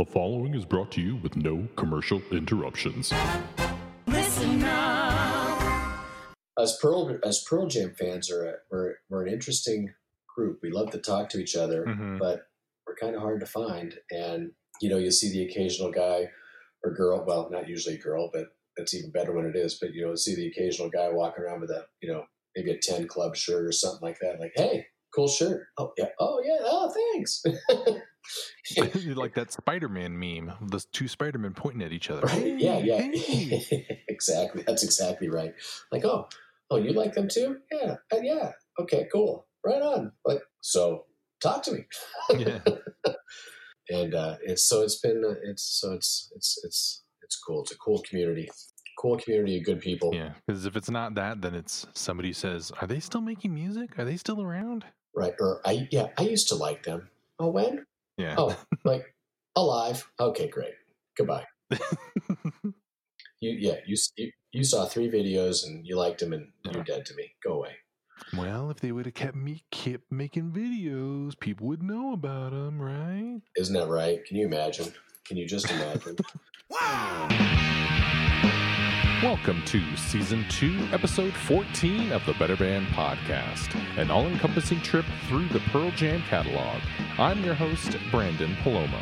The following is brought to you with no commercial interruptions. Listen up. As Pearl as Pearl Jam fans are a, we're we're an interesting group. We love to talk to each other, Mhm. but we're kind of hard to find. And you know, you see the occasional guy or girl. Well, not usually a girl, but it's even better when it is. But you know, see the occasional guy walking around with a you know maybe a ten club shirt or something like that. Like, hey, cool shirt. Oh yeah. Oh yeah. Oh thanks. like that Spider-Man meme, the two Spider-Men pointing at each other. Right? Yeah, yeah. Hey. exactly. That's exactly right. Like, oh, oh, you like them too? Yeah, uh, yeah. Okay, cool. Right on. Like, so talk to me. yeah. And uh, it's so it's been uh, it's so it's it's it's it's cool. It's a cool community, cool community of good people. Yeah. Because if it's not that, then it's somebody says, "Are they still making music? Are they still around?" Right? Or I yeah, I used to like them. Oh, when? Yeah. Oh, like alive. Okay, great. Goodbye. You yeah, you you, you saw three videos and you liked them and Yeah. you're dead to me. Go away. well, if they would have kept me kept making videos, people would know about them, right? Isn't that right? Can you imagine? Can you just imagine? Welcome to Season 2, Episode 14 of the Better Band Podcast, an all encompassing trip through the Pearl Jam catalog. I'm your host, Branden Palomo.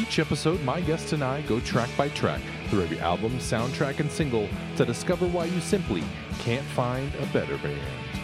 Each episode, my guest and I go track by track through every album, soundtrack, and single to discover why you simply can't find a better band.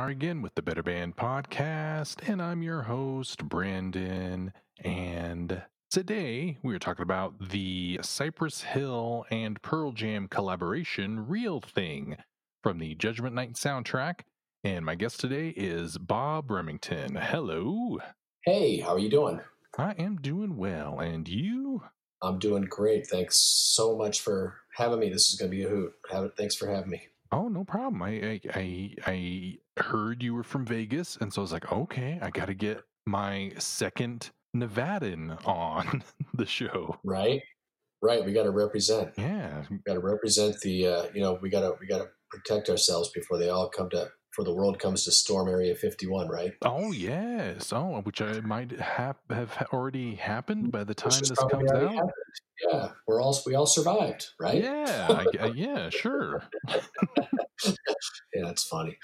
Are again with the Better Band Podcast, and I'm your host, Branden. And today we are talking about the Cypress Hill and Pearl Jam collaboration, Real Thing, from the Judgment Night soundtrack. And my guest today is Bob Remington. Hello. hey, how are you doing? I am doing well. And you? I'm doing great. Thanks so much for having me. This is going to be a hoot. Thanks for having me. Oh, no problem. I, I I I heard you were from Vegas, and so I was like, okay, I got to get my second Nevadan on the show. Right, right. We got to represent. Yeah, We got to represent the. Uh, you know, we got to we got to protect ourselves before they all come to. Before the world comes to storm Area 51, right? Oh yes. Oh, which I might have have already happened by the time this comes out. happened. Yeah, we're all we all survived, right? Yeah, I yeah, sure. Yeah, it's funny.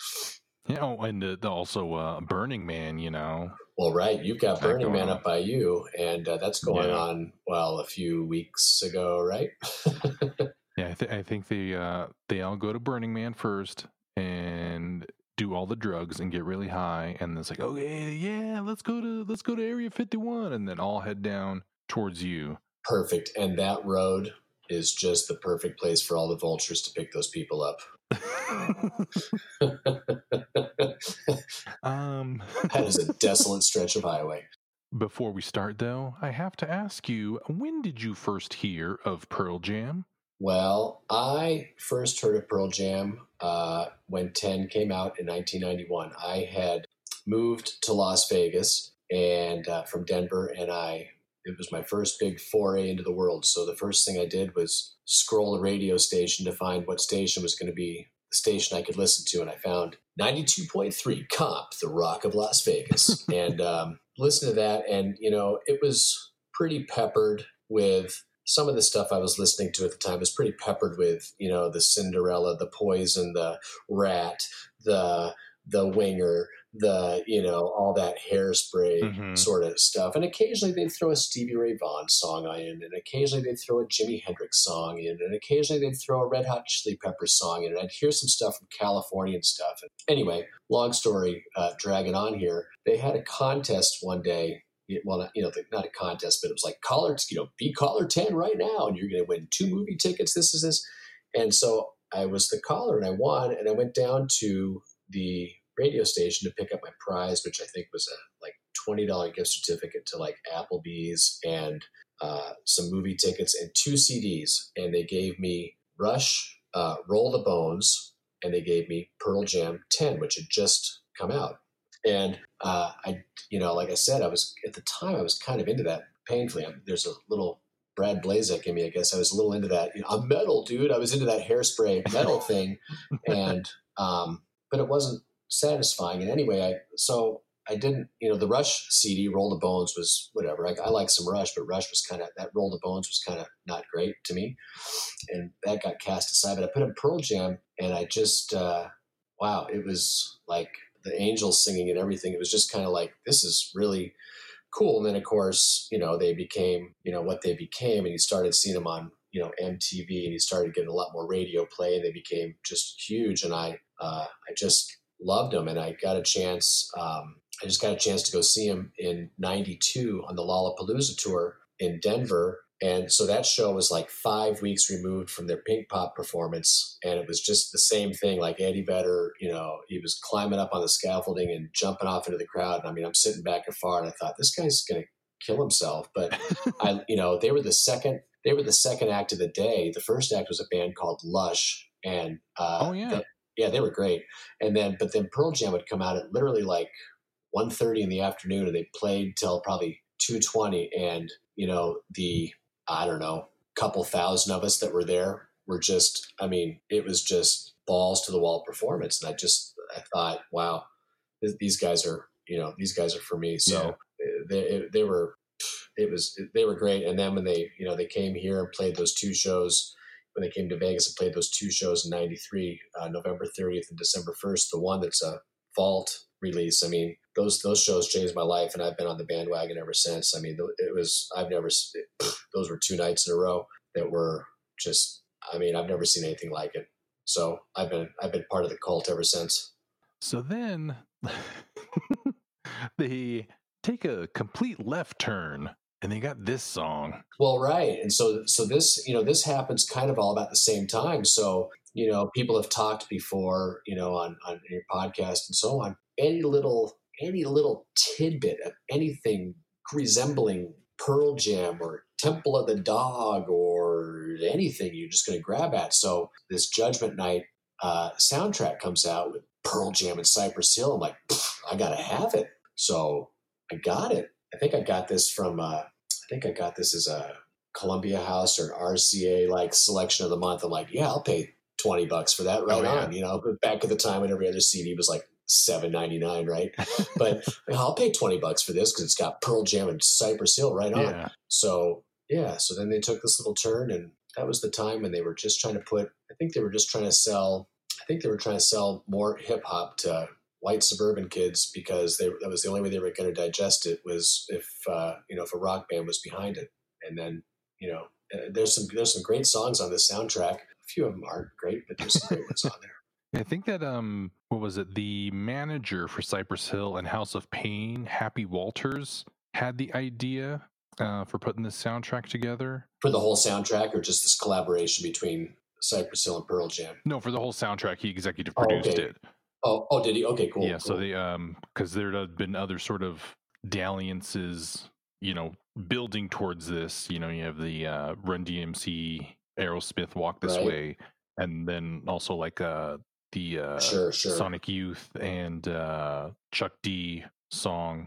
Yeah. Oh, and the, the also uh, Burning Man. You know. Well, right. You've got That Burning Man on. up by you, and uh, that's going Yeah. on. Well, a few weeks ago, right? Yeah, I, th- I think they uh, they all go to Burning Man first and do all the drugs and get really high, and then it's like, okay, yeah, let's go to let's go to Area Fifty One, and then all head down towards you. Perfect. And that road is just the perfect place for all the vultures to pick those people up. That is a desolate stretch of highway. before we start, though, I have to ask you: When did you first hear of Pearl Jam? Well, I first heard of Pearl Jam uh, when 10 came out in 1991. I had moved to Las Vegas and uh, from Denver, and I it was my first big foray into the world. So the first thing I did was scroll the radio station to find what station was going to be station I could listen to, and I found 92.3 KOMP, the Rock of Las Vegas, and um, listened to that, and you know it was pretty peppered with some of the stuff I was listening to at the time. Was pretty peppered with, you know, the Cinderella, the Poison, the Rat, the the Winger, the you know all that hairspray Mhm. sort of stuff, and occasionally they'd throw a Stevie Ray Vaughan song in, and occasionally they'd throw a Jimi Hendrix song in, and occasionally they'd throw a Red Hot Chili Peppers song in, and I'd hear some stuff from California and stuff. And anyway, long story uh, dragging on here, they had a contest one day well, not, you know, not a contest, but it was like caller, you know, be caller 10 right now, and you're going to win two movie tickets. This is this. And so I was the caller and I won, and I went down to the radio station to pick up my prize, which I think was a like $20 gift certificate to like Applebee's and uh, some movie tickets and two CDs. And they gave me Rush, uh, Roll the Bones, and they gave me Pearl Jam 10, which had just come out. And uh, I, you know, like I said, I was at the time I was kind of into that painfully. I, there's a little Brad Blazek in me. I guess I was a little into that. You know, I'm metal, dude. I was into that hairspray metal thing, and um, but it wasn't satisfying. And anyway, I so I didn't, you know, the Rush CD, Roll the Bones was whatever. I, I like some Rush, but Rush was kind of that Roll the Bones was kind of not great to me, and that got cast aside. But I put in Pearl Jam, and I just, uh, wow, it was like the angels singing and everything. It was just kind of like this is really cool. And then of course, you know, they became, you know, what they became, and you started seeing them on, you know, MTV, and you started getting a lot more radio play, and they became just huge. And I, uh, I just loved them, and I got a chance. Um, I just got a chance to go see him in '92 on the Lollapalooza tour in Denver. And so that show was like five weeks removed from their Pinkpop performance. And it was just the same thing. Like Eddie Vedder, you know, he was climbing up on the scaffolding and jumping off into the crowd. And I mean, I'm sitting back afar and I thought, this guy's going to kill himself. But I, you know, they were the second, they were the second act of the day. The first act was a band called Lush. And, uh, Oh, yeah. Yeah, they were great. And then, but then Pearl Jam would come out at literally like 1.30 in the afternoon and they played till probably 2.20 and you know the i don't know couple thousand of us that were there were just i mean it was just balls to the wall performance and i just i thought wow th- these guys are you know these guys are for me. So uh, they, they were it was they were great. And then when they you know they came here and played those two shows when they came to vegas and played those two shows in 93 uh, november 30th and december 1st the one that's a vault release. I mean those those shows changed my life and i've been on the bandwagon ever since. I mean it was i've never those were two nights in a row that were just i mean i've never seen anything like it. So i've been i've been part of the cult ever since. So then they take a complete left turn and they got this song. Well, right. And so so this, you know, this happens kind of all about the same time. So, you know, people have talked before, you know, on on your podcast and so on. Any little any little tidbit of anything resembling Pearl Jam or Temple of the Dog or anything you're just going to grab at. So this Judgment Night uh, soundtrack comes out with Pearl Jam and Cypress Hill. I'm like, I gotta have it. So I got it. I think I got this from. Uh, I think I got this as a Columbia House or RCA like selection of the month. I'm like, yeah, I'll pay twenty bucks for that right Oh, yeah. on. You know, but back at the time when every other CD was like seven ninety nine, right? But I'll pay twenty bucks for this because it's got Pearl Jam and Cypress Hill right on. Yeah. So yeah, so then they took this little turn, and that was the time when they were just trying to put. I think they were just trying to sell. I think they were trying to sell more hip hop to white suburban kids because they, that was the only way they were going to digest it was if uh, you know if a rock band was behind it. And then you know uh, there's some there's some great songs on this soundtrack. A few of them aren't great, but there's some great ones on there. I think that um what was it? The manager for Cypress Hill and House of Pain, Happy Walters, had the idea uh, for putting this soundtrack together. For the whole soundtrack, or just this collaboration between Cypress Hill and Pearl Jam. No, for the whole soundtrack, he executive Oh, produced okay. it. Oh, oh, did he? Okay, cool. yeah, so cool. they um because there had been other sort of dalliances, you know, building towards this. You know, you have the uh, Run DMC, Aerosmith, Walk This Right. Way, and then also like uh the uh, sure, sure. Sonic Youth and uh, Chuck D song.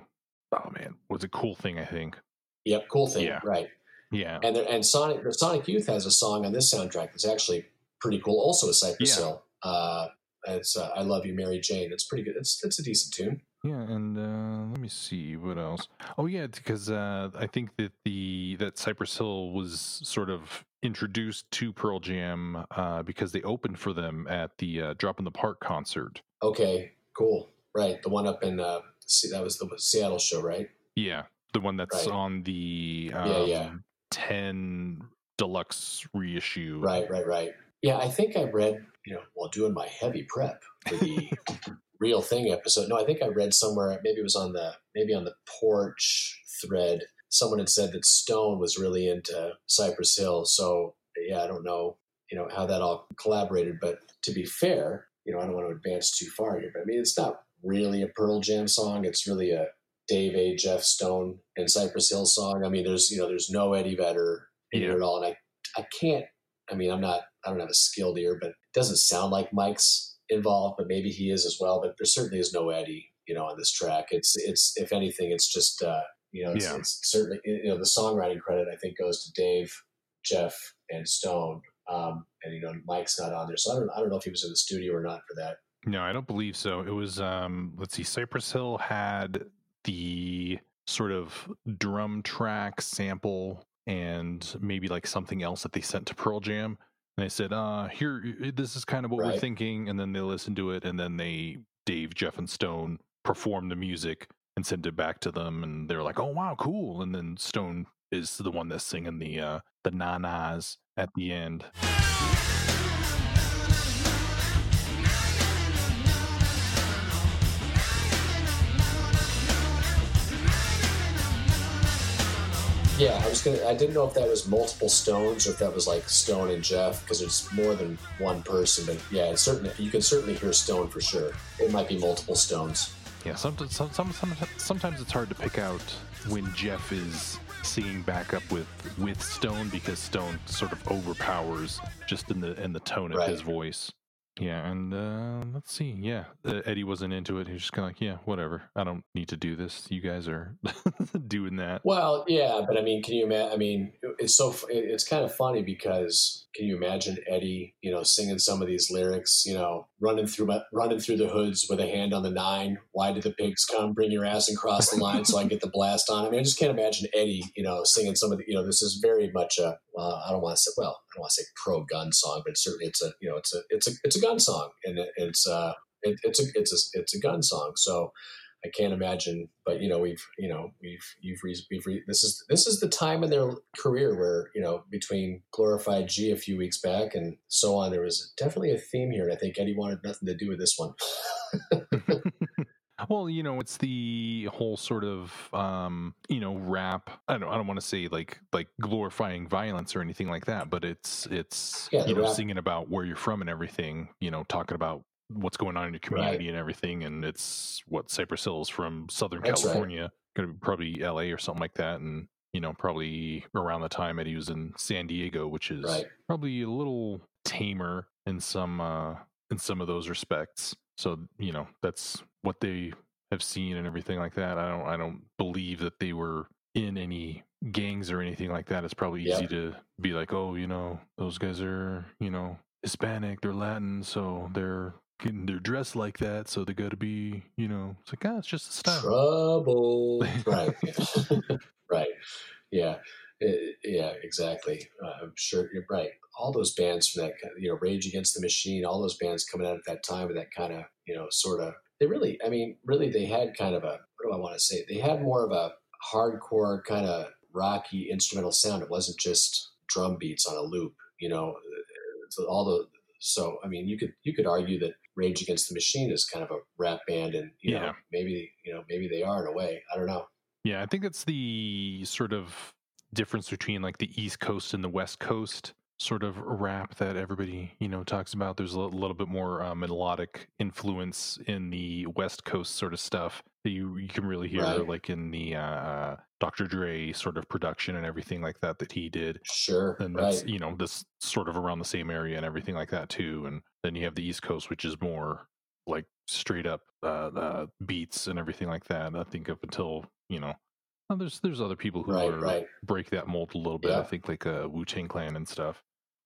Oh man, was a cool thing. I think. Yep, cool thing. Yeah. Right. Yeah, And there, and Sonic the Sonic Youth has a song on this soundtrack that's actually pretty cool. Also a Cypress Yeah. Hill. Uh, it's uh, I Love You, Mary Jane. It's pretty good. It's it's a decent tune. yeah, and uh, let me see what else. Oh yeah, because uh, I think that the that Cypress Hill was sort of introduced to Pearl Jam uh, because they opened for them at the uh, Drop in the Park concert. Okay, cool. Right, the one up in uh, see that was the Seattle show, right? Yeah, the one that's Right. on the um, Yeah, yeah. ten deluxe reissue. Right, right, right. Yeah, I think I read, you know, while doing my heavy prep for the real thing episode. No, I think I read somewhere, maybe it was on the maybe on the porch thread. Someone had said that Stone was really into Cypress Hill. So yeah, I don't know, you know, how that all collaborated. But to be fair, you know, I don't want to advance too far here. But I mean, it's not really a Pearl Jam song. It's really a Dave A. Jeff Stone and Cypress Hill song. I mean, there's you know, there's no Eddie Vedder in Yeah. it at all, and I I can't. I mean, I'm not. I don't have a skilled ear, but it doesn't sound like Mike's involved. But maybe he is as well. But there certainly is no Eddie, you know, on this track. It's it's if anything, it's just uh, You know, it's, Yeah. it's certainly you know the songwriting credit I think goes to Dave, Jeff, and Stone. Um, and you know Mike's not on there, so I don't I don't know if he was in the studio or not for that. No, I don't believe so. It was um let's see, Cypress Hill had the sort of drum track sample and maybe like something else that they sent to Pearl Jam. And they said, uh, here this is kind of what we're thinking, and then they listened to it and then they Dave, Jeff, and Stone performed the music and sent it back to them and they're like, Oh wow, cool. And then Stone is the one that's singing the uh the na-nas at the end. Yeah, I was gonna. I didn't know if that was multiple Stones or if that was like Stone and Jeff because it's more than one person. But yeah, it's certainly you can certainly hear Stone for sure. It might be multiple Stones. Yeah, sometimes some, some, some, sometimes it's hard to pick out when Jeff is singing back up with with Stone because Stone sort of overpowers just in the in the tone of his voice. Yeah, and uh, let's see. Yeah, uh, Eddie wasn't into it. He was just kind of like, yeah, whatever. I don't need to do this. You guys are doing that. Well, yeah, but I mean, can you imagine? I mean, it's so it's kind of funny because can you imagine Eddie, you know, singing some of these lyrics, you know, running through my, running through the hoods with a hand on the nine. Why did the pigs come? Bring your ass and cross the line so I can get the blast on. I mean, I just can't imagine Eddie, you know, singing some of the, you know, this is very much a, well, I don't want to say, well, I don't want to say pro gun song, but certainly it's a, you know, it's a, it's a, it's a gun song, and it, it's, uh, it, it's a, it's a, it's a gun song. So I can't imagine, but you know, we've, you know, we've, you've, re- we've, re- this is, this is the time in their career where, you know, between glorified G a few weeks back and so on, there was definitely a theme here. And I think Eddie wanted nothing to do with this one. well, you know, it's the whole sort of um, you know, rap. I don't I don't want to say like like glorifying violence or anything like that, but it's it's Yeah, you know, rap- singing about where you're from and everything, you know, talking about what's going on in your community and everything and it's what Cypress Hill is from Southern That's right. California, gonna be probably LA or something like that and you know, probably around the time that he was in San Diego, which is Right. probably a little tamer in some uh in some of those respects. So, you know, that's what they have seen and everything like that. I don't I don't believe that they were in any gangs or anything like that. It's probably Yeah. easy to be like, "Oh, you know, those guys are, you know, Hispanic, they're Latin, so they're getting they're dressed like that, so they got to be, you know, it's like, ah, it's just a style." Trouble. right. right. Yeah. Eh, yeah, exactly. Uh, I'm sure you're right. All those bands from that, you know, Rage Against the Machine, all those bands coming out at that time with that kind of, you know, sort of, they really, I mean, really, they had kind of a, what do I want to say? They had more of a hardcore kind of rocky instrumental sound. It wasn't just drum beats on a loop, you know, so all the, so, I mean, you could, you could argue that Rage Against the Machine is kind of a rap band and, you know, Yeah. maybe, you know, maybe they are in a way. I don't know. Yeah, I think it's the sort of difference between like the East Coast and the West Coast sort of rap that everybody you know talks about. There's a little bit more uh, melodic influence in the West Coast sort of stuff that you you can really hear, Right. like in the uh, Dr. Dre sort of production and everything like that that he did. Sure. And that's right. you know this sort of around the same area and everything like that too. And then you have the East Coast, which is more like straight up uh, uh, beats and everything like that. I think up until you know, well, there's there's other people who Right. Right. break that mold a little bit. I think like uh, Wu Tang Clan and stuff.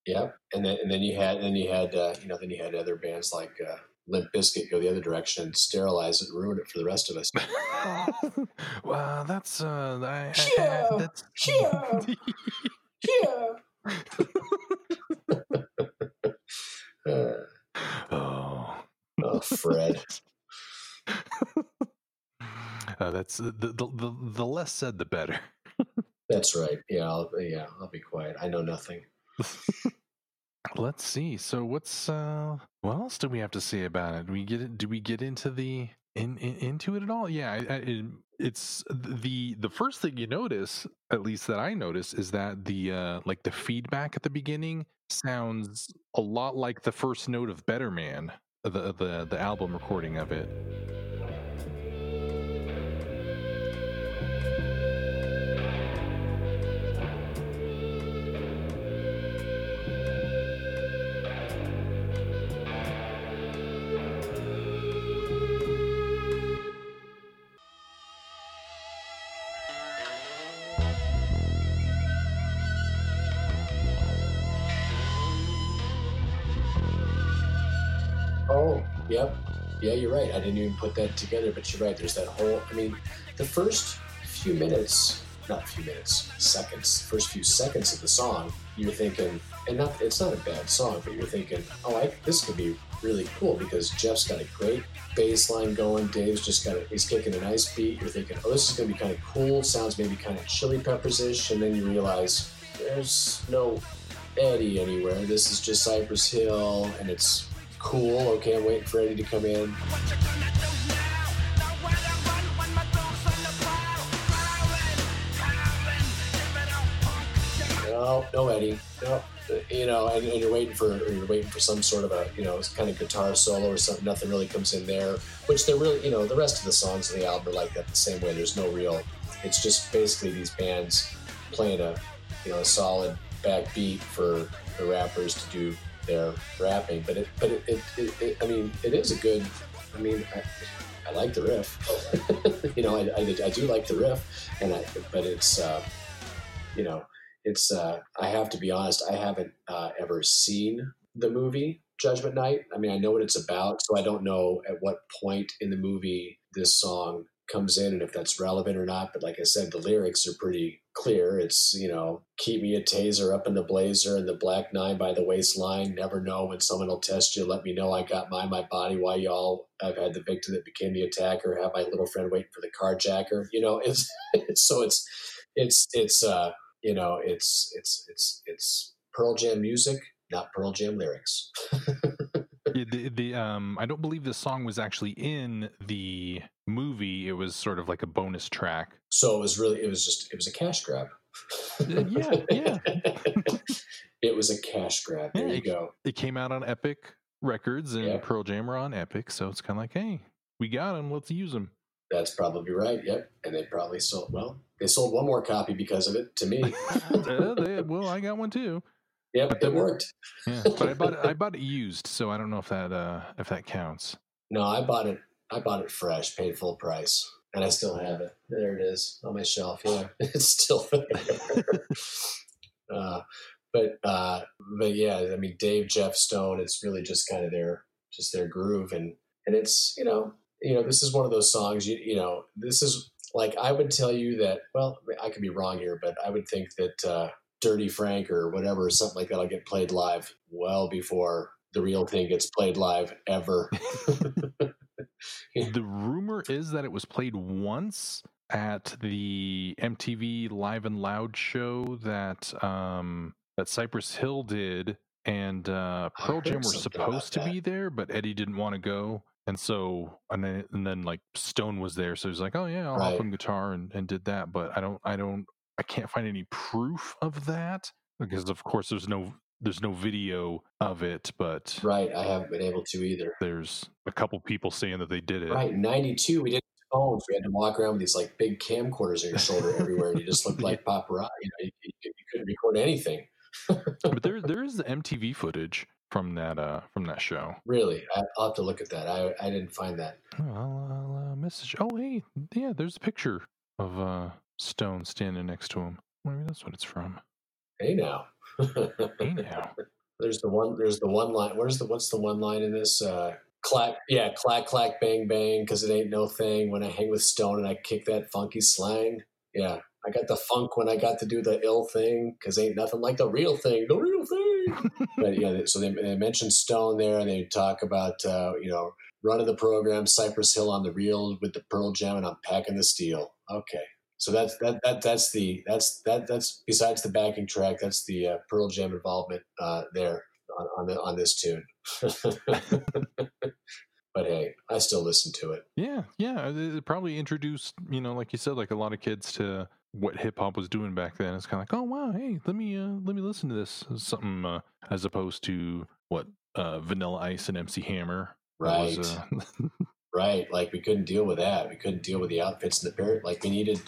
Yeah. And then and then you had then you had uh, you know then you had other bands like uh, Limp Bizkit go the other direction and sterilize it and ruin it for the rest of us. well, that's uh, I, I- Yeah, I- that's yeah. Uh, oh. oh, Fred. Uh, that's the, the the the less said the better. That's right. Yeah. I'll, yeah. I'll be quiet. I know nothing. Let's see. So what's uh what else do we have to say about it? Do we get do we get into the in, in into it at all? Yeah, I, I, it, it's the the first thing you notice, at least that I notice, is that the uh like the feedback at the beginning sounds a lot like the first note of Better Man, the the the album recording of it. Yeah, you're right. I didn't even put that together, but you're right. There's that whole, I mean, the first few minutes, not few minutes, seconds, first few seconds of the song, you're thinking, and not, it's not a bad song, but you're thinking, oh, I, this could be really cool because Jeff's got a great bass line going. Dave's just got a, he's kicking a nice beat. You're thinking, oh, this is going to be kind of cool. Sounds maybe kind of chili peppers ish. And then you realize there's no Eddie anywhere. This is just Cypress Hill and it's cool. Okay, I'm waiting for Eddie to come in. No, no Eddie. No, you know, and, and, you're waiting for you're waiting for some sort of a you know kind of guitar solo or something. Nothing really comes in there. Which they're really you know the rest of the songs in the album are like that the same way. There's no real. It's just basically these bands playing a you know a solid backbeat for the rappers to do their rapping. But it but it, it, it, it I mean it is a good. I mean. I, I like the riff, you know. I, I, I, do like the riff, and I, but it's, uh, you know, it's uh, I have to be honest, I haven't uh, ever seen the movie Judgment Night. I mean, I know what it's about, so I don't know at what point in the movie this song comes in and if that's relevant or not. But like I said, the lyrics are pretty clear. It's, you know, keep me a taser up in the blazer and the black nine by the waistline. Never know when someone will test you. Let me know I got my my body. Why y'all I've had the victim that became the attacker. Have my little friend waiting for the carjacker. You know, it's, it's so it's it's it's uh you know, it's it's it's it's Pearl Jam music, not Pearl Jam lyrics. yeah, the, the um, I don't believe the song was actually in the movie. It was sort of like a bonus track. So it was really, it was just, it was a cash grab. Uh, yeah, yeah. it was a cash grab. There yeah, you go. It came out on Epic Records, and yeah. Pearl Jam were on Epic, so it's kind of like, hey, we got them. Let's use them. That's probably right. Yep. And they probably sold, well, they sold one more copy because of it to me. uh, they, well, I got one too. Yep, but it worked. yeah, but I bought it. I bought it used, so I don't know if that uh, if that counts. No, I bought it. I bought it fresh, paid full price, and I still have it. There it is on my shelf. Yeah, it's still there. uh, but uh, but yeah, I mean, Dave, Jeff Stone. It's really just kind of their just their groove, and and it's you know you know, this is one of those songs, you, you know, this is like, I would tell you that, well, I could be wrong here, but I would think that uh, Dirty Frank or whatever, something like that, will get played live well before the real thing gets played live ever. the rumor is that it was played once at the MTV Live and Loud show that um, that Cypress Hill did, and uh, Pearl Jam were supposed to be there, but Eddie didn't want to go. And so, and then, and then like Stone was there, so he's like, "Oh yeah, I'll right. hop on guitar and, and did that." But I don't, I don't, I can't find any proof of that because, of course, there's no there's no video of it. But right, I haven't been able to either. There's a couple people saying that they did it. Right, '92, we didn't phones. We had to walk around with these like big camcorders on your shoulder everywhere, and you just looked like paparazzi. You know, you, you, you couldn't record anything. but there, there is the MTV footage from that uh from that show. Really, I'll have to look at that. I I didn't find that. Oh, I'll, I'll uh, message. Oh, hey, yeah, there's a picture of uh Stone standing next to him. Maybe that's what it's from. Hey now. hey now. There's the one. There's the one line. Where's the what's the one line in this? Uh, clack yeah clack clack bang bang because it ain't no thing when I hang with Stone and I kick that funky slang. Yeah, I got the funk when I got to do the ill thing because ain't nothing like the real thing. The real thing. but yeah, so they, they mentioned Stone there, and they talk about uh, you know running the program, Cypress Hill on the reel with the Pearl Jam, and I'm packing the steel. Okay, so that's that that that's the that's that that's besides the backing track, that's the uh, Pearl Jam involvement uh, there on on, the, on this tune. but hey, I still listen to it. Yeah, yeah. It probably introduced, you know, like you said, like a lot of kids to what hip hop was doing back then. It's kind of like, oh wow, hey, let me uh, let me listen to this something uh, as opposed to what uh, Vanilla Ice and MC Hammer. Right. Was, uh, right. Like we couldn't deal with that. We couldn't deal with the outfits and the parrot. Like we needed,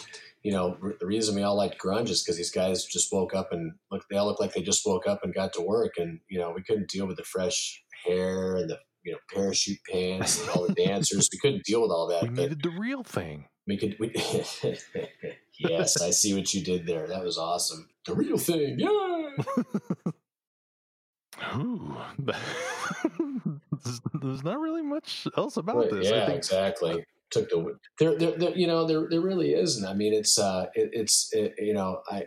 you know, the reason we all liked grunge is because these guys just woke up and look. They all look like they just woke up and got to work, and you know, we couldn't deal with the fresh hair and the you know parachute pants and all the dancers. we couldn't deal with all that. We needed the real thing. We could. We, yes, I see what you did there. That was awesome. The real thing, yeah. Ooh, there's not really much else about Right, this. I yeah, exactly. Took the there, there, there, you know, there, there really isn't. I mean, it's, uh, it, it's, it, you know, I,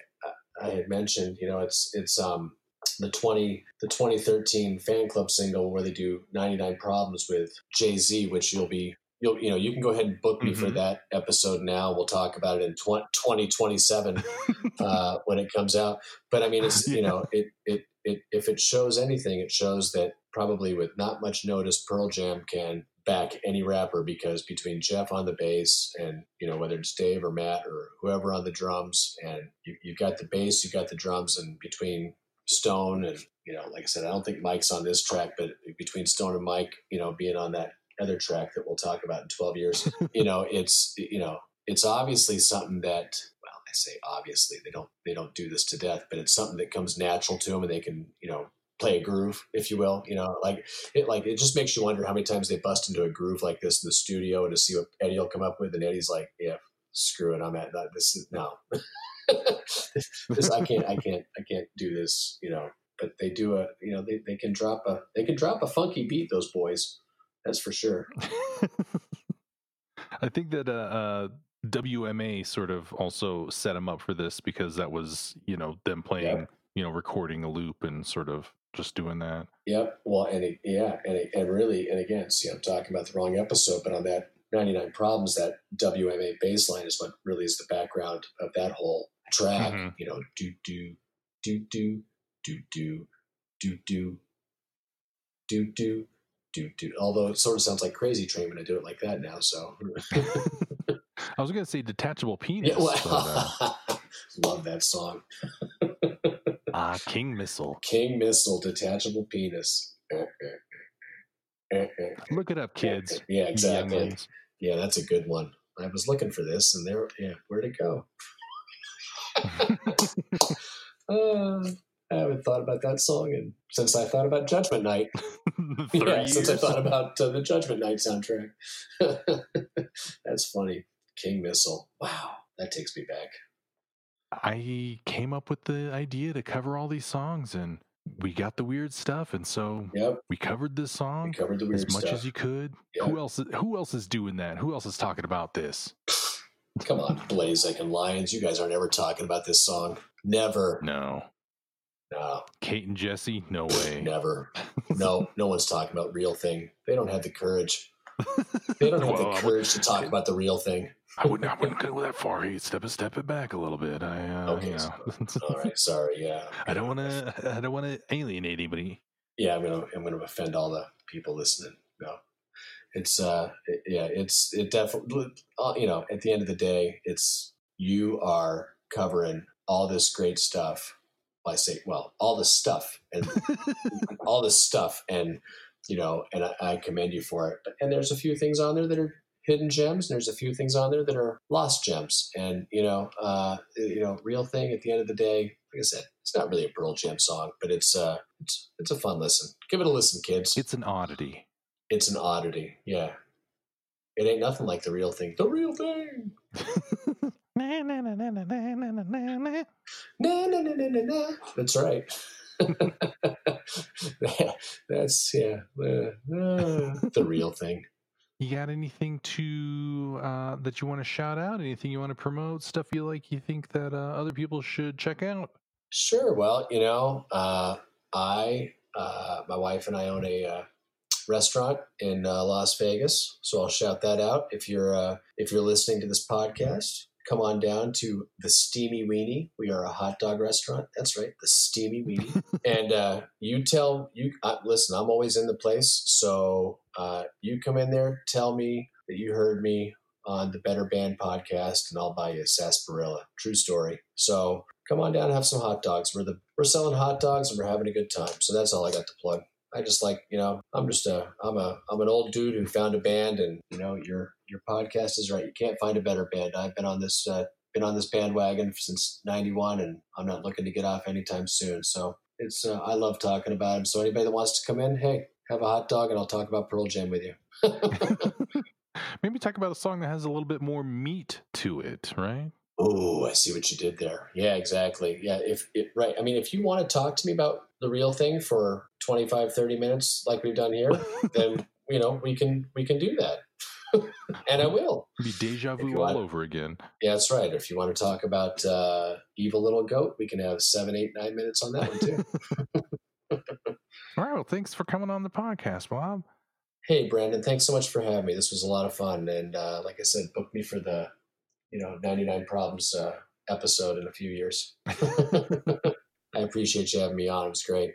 I had mentioned, you know, it's, it's, um, the twenty, the 2013 fan club single where they do 99 Problems with Jay Z, which you'll be, you'll, you know, you can go ahead and book me for Mhm. that episode now. We'll talk about it in 20, 2027 uh, when it comes out. But I mean, it's you know, it, it it if it shows anything, it shows that probably with not much notice, Pearl Jam can back any rapper because between Jeff on the bass and you know whether it's Dave or Matt or whoever on the drums, and you you got the bass, you've got the drums, and between Stone and you know, like I said, I don't think Mike's on this track, but between Stone and Mike, you know, being on that other track that we'll talk about in 12 years, you know, it's you know, it's obviously something that well, I say obviously they don't they don't do this to death, but it's something that comes natural to them, and they can you know play a groove, if you will. You know, like it like it just makes you wonder how many times they bust into a groove like this in the studio, to see what Eddie will come up with, and Eddie's like, yeah, screw it, I'm at that. This is no, this I can't I can't I can't do this. You know, but they do a you know they, they can drop a they can drop a funky beat. Those boys, that's for sure. I think that uh, uh, WMA sort of also set him up for this because that was, you know, them playing, you know, recording a loop and sort of just doing that. Yep. Well, and it, yeah, and it, and really, and again, see, I'm talking about the wrong episode, but on that 99 problems, that WMA bass line is what really is the background of that whole track. Mhm. You know, do do do do do do do do do do do do. Although it sort of sounds like Crazy Train when I do it like that now. So I was going to say detachable penis. yeah, but, uh, love that song. ah, King Missile. King Missile, detachable penis. Look it up, kids. Yeah, exactly. Yeah, that's a good one. I was looking for this, and there, yeah, where'd it go? Uh, I haven't thought about that song, and since I thought about Judgment Night, yeah, since I thought about uh, the Judgment Night soundtrack. that's funny. King Missile. Wow, that takes me back. I came up with the idea to cover all these songs, and we got the weird stuff, and so Yep, we covered this we song covered the weird as much stuff. as you could. Yeah. Who else? Who else is doing that? Who else is talking about this? Come on, Blazek and Lions. You guys aren't ever talking about this song. Never. No, No, Kate and Jesse. No way. never. No, no one's talking about real thing. They don't have the courage. They don't have Well, the courage to talk about the real thing. I wouldn't. I wouldn't go that far. Hey, step it, step it back a little bit. I, uh, Okay, you know, All right, sorry. Yeah, I don't want to. I don't want to alienate anybody. yeah. I'm gonna I'm gonna offend all the people listening. No, it's uh, it- yeah, it's it definitely. uh, You know, at the end of the day, it's you are covering all this great stuff. I say, well, all this stuff and all this stuff, and you know, and I, I commend you for it. But and there's a few things on there that are hidden gems, and there's a few things on there that are lost gems. And you know, uh, you know, real thing. At the end of the day, like I said, it's not really a Pearl Jam song, but it's uh, it's it's a fun listen. Give it a listen, kids. It's an oddity. It's an oddity. Yeah, it ain't nothing like the real thing. The real thing. That's right. That's yeah, uh, uh, the real thing. You got anything to uh, that you want to shout out? Anything you want to promote? Stuff you like? You think that uh, other people should check out? Sure. Well, you know, uh, I, uh, my wife and I own a uh, restaurant in uh, Las Vegas, so I'll shout that out. If you're uh, if you're listening to this podcast, come on down to the Steamie Weenie. We are a hot dog restaurant. That's right, the Steamie Weenie. and uh, you tell you uh, listen. I'm always in the place, so uh, you come in there, tell me that you heard me on the Better Band podcast, and I'll buy you a sarsaparilla. True story. So come on down and have some hot dogs. We're the we're selling hot dogs and we're having a good time. So that's all I got to plug. I just like you know I'm just a I'm a I'm an old dude who found a band and you know your your podcast is right. You can't find a better band. I've been on this uh, been on this bandwagon since '91 and I'm not looking to get off anytime soon. So it's uh, I love talking about them. So anybody that wants to come in, hey, have a hot dog and I'll talk about Pearl Jam with you. Maybe talk about a song that has a little bit more meat to it, right? Oh, I see what you did there. Yeah, exactly. Yeah, if it right. I mean, if you want to talk to me about the real thing for 25, 30 minutes like we've done here, then you know, we can we can do that. and I will. Be deja vu all want. over again. Yeah, that's right. If you want to talk about uh, evil little goat, we can have seven, eight, nine minutes on that one too. All right. Well, thanks for coming on the podcast, Bob. hey, Branden, thanks so much for having me. This was a lot of fun, and uh, like I said, book me for the you know ninety nine problems uh, episode in a few years. I appreciate you having me on. It was great.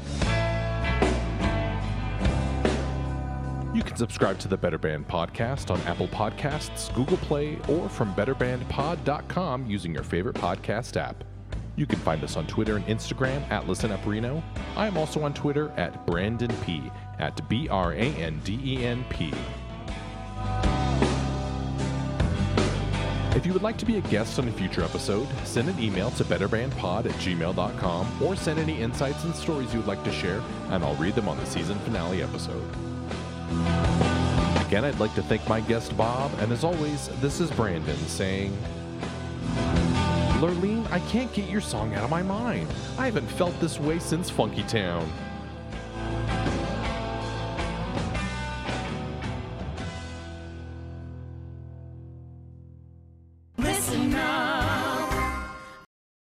You can subscribe to the Better Band podcast on Apple Podcasts, Google Play, or from betterbandpod.com using your favorite podcast app. You can find us on Twitter and Instagram at ListenUpReno. I am also on Twitter at Branden P. at B R A N D E N P. If you would like to be a guest on a future episode, send an email to betterbandpod at gmail.com or send any insights and stories you would like to share, and I'll read them on the season finale episode. Again, I'd like to thank my guest Bob, and as always, this is Branden saying, Lurleen, I can't get your song out of my mind. I haven't felt this way since Funky Town.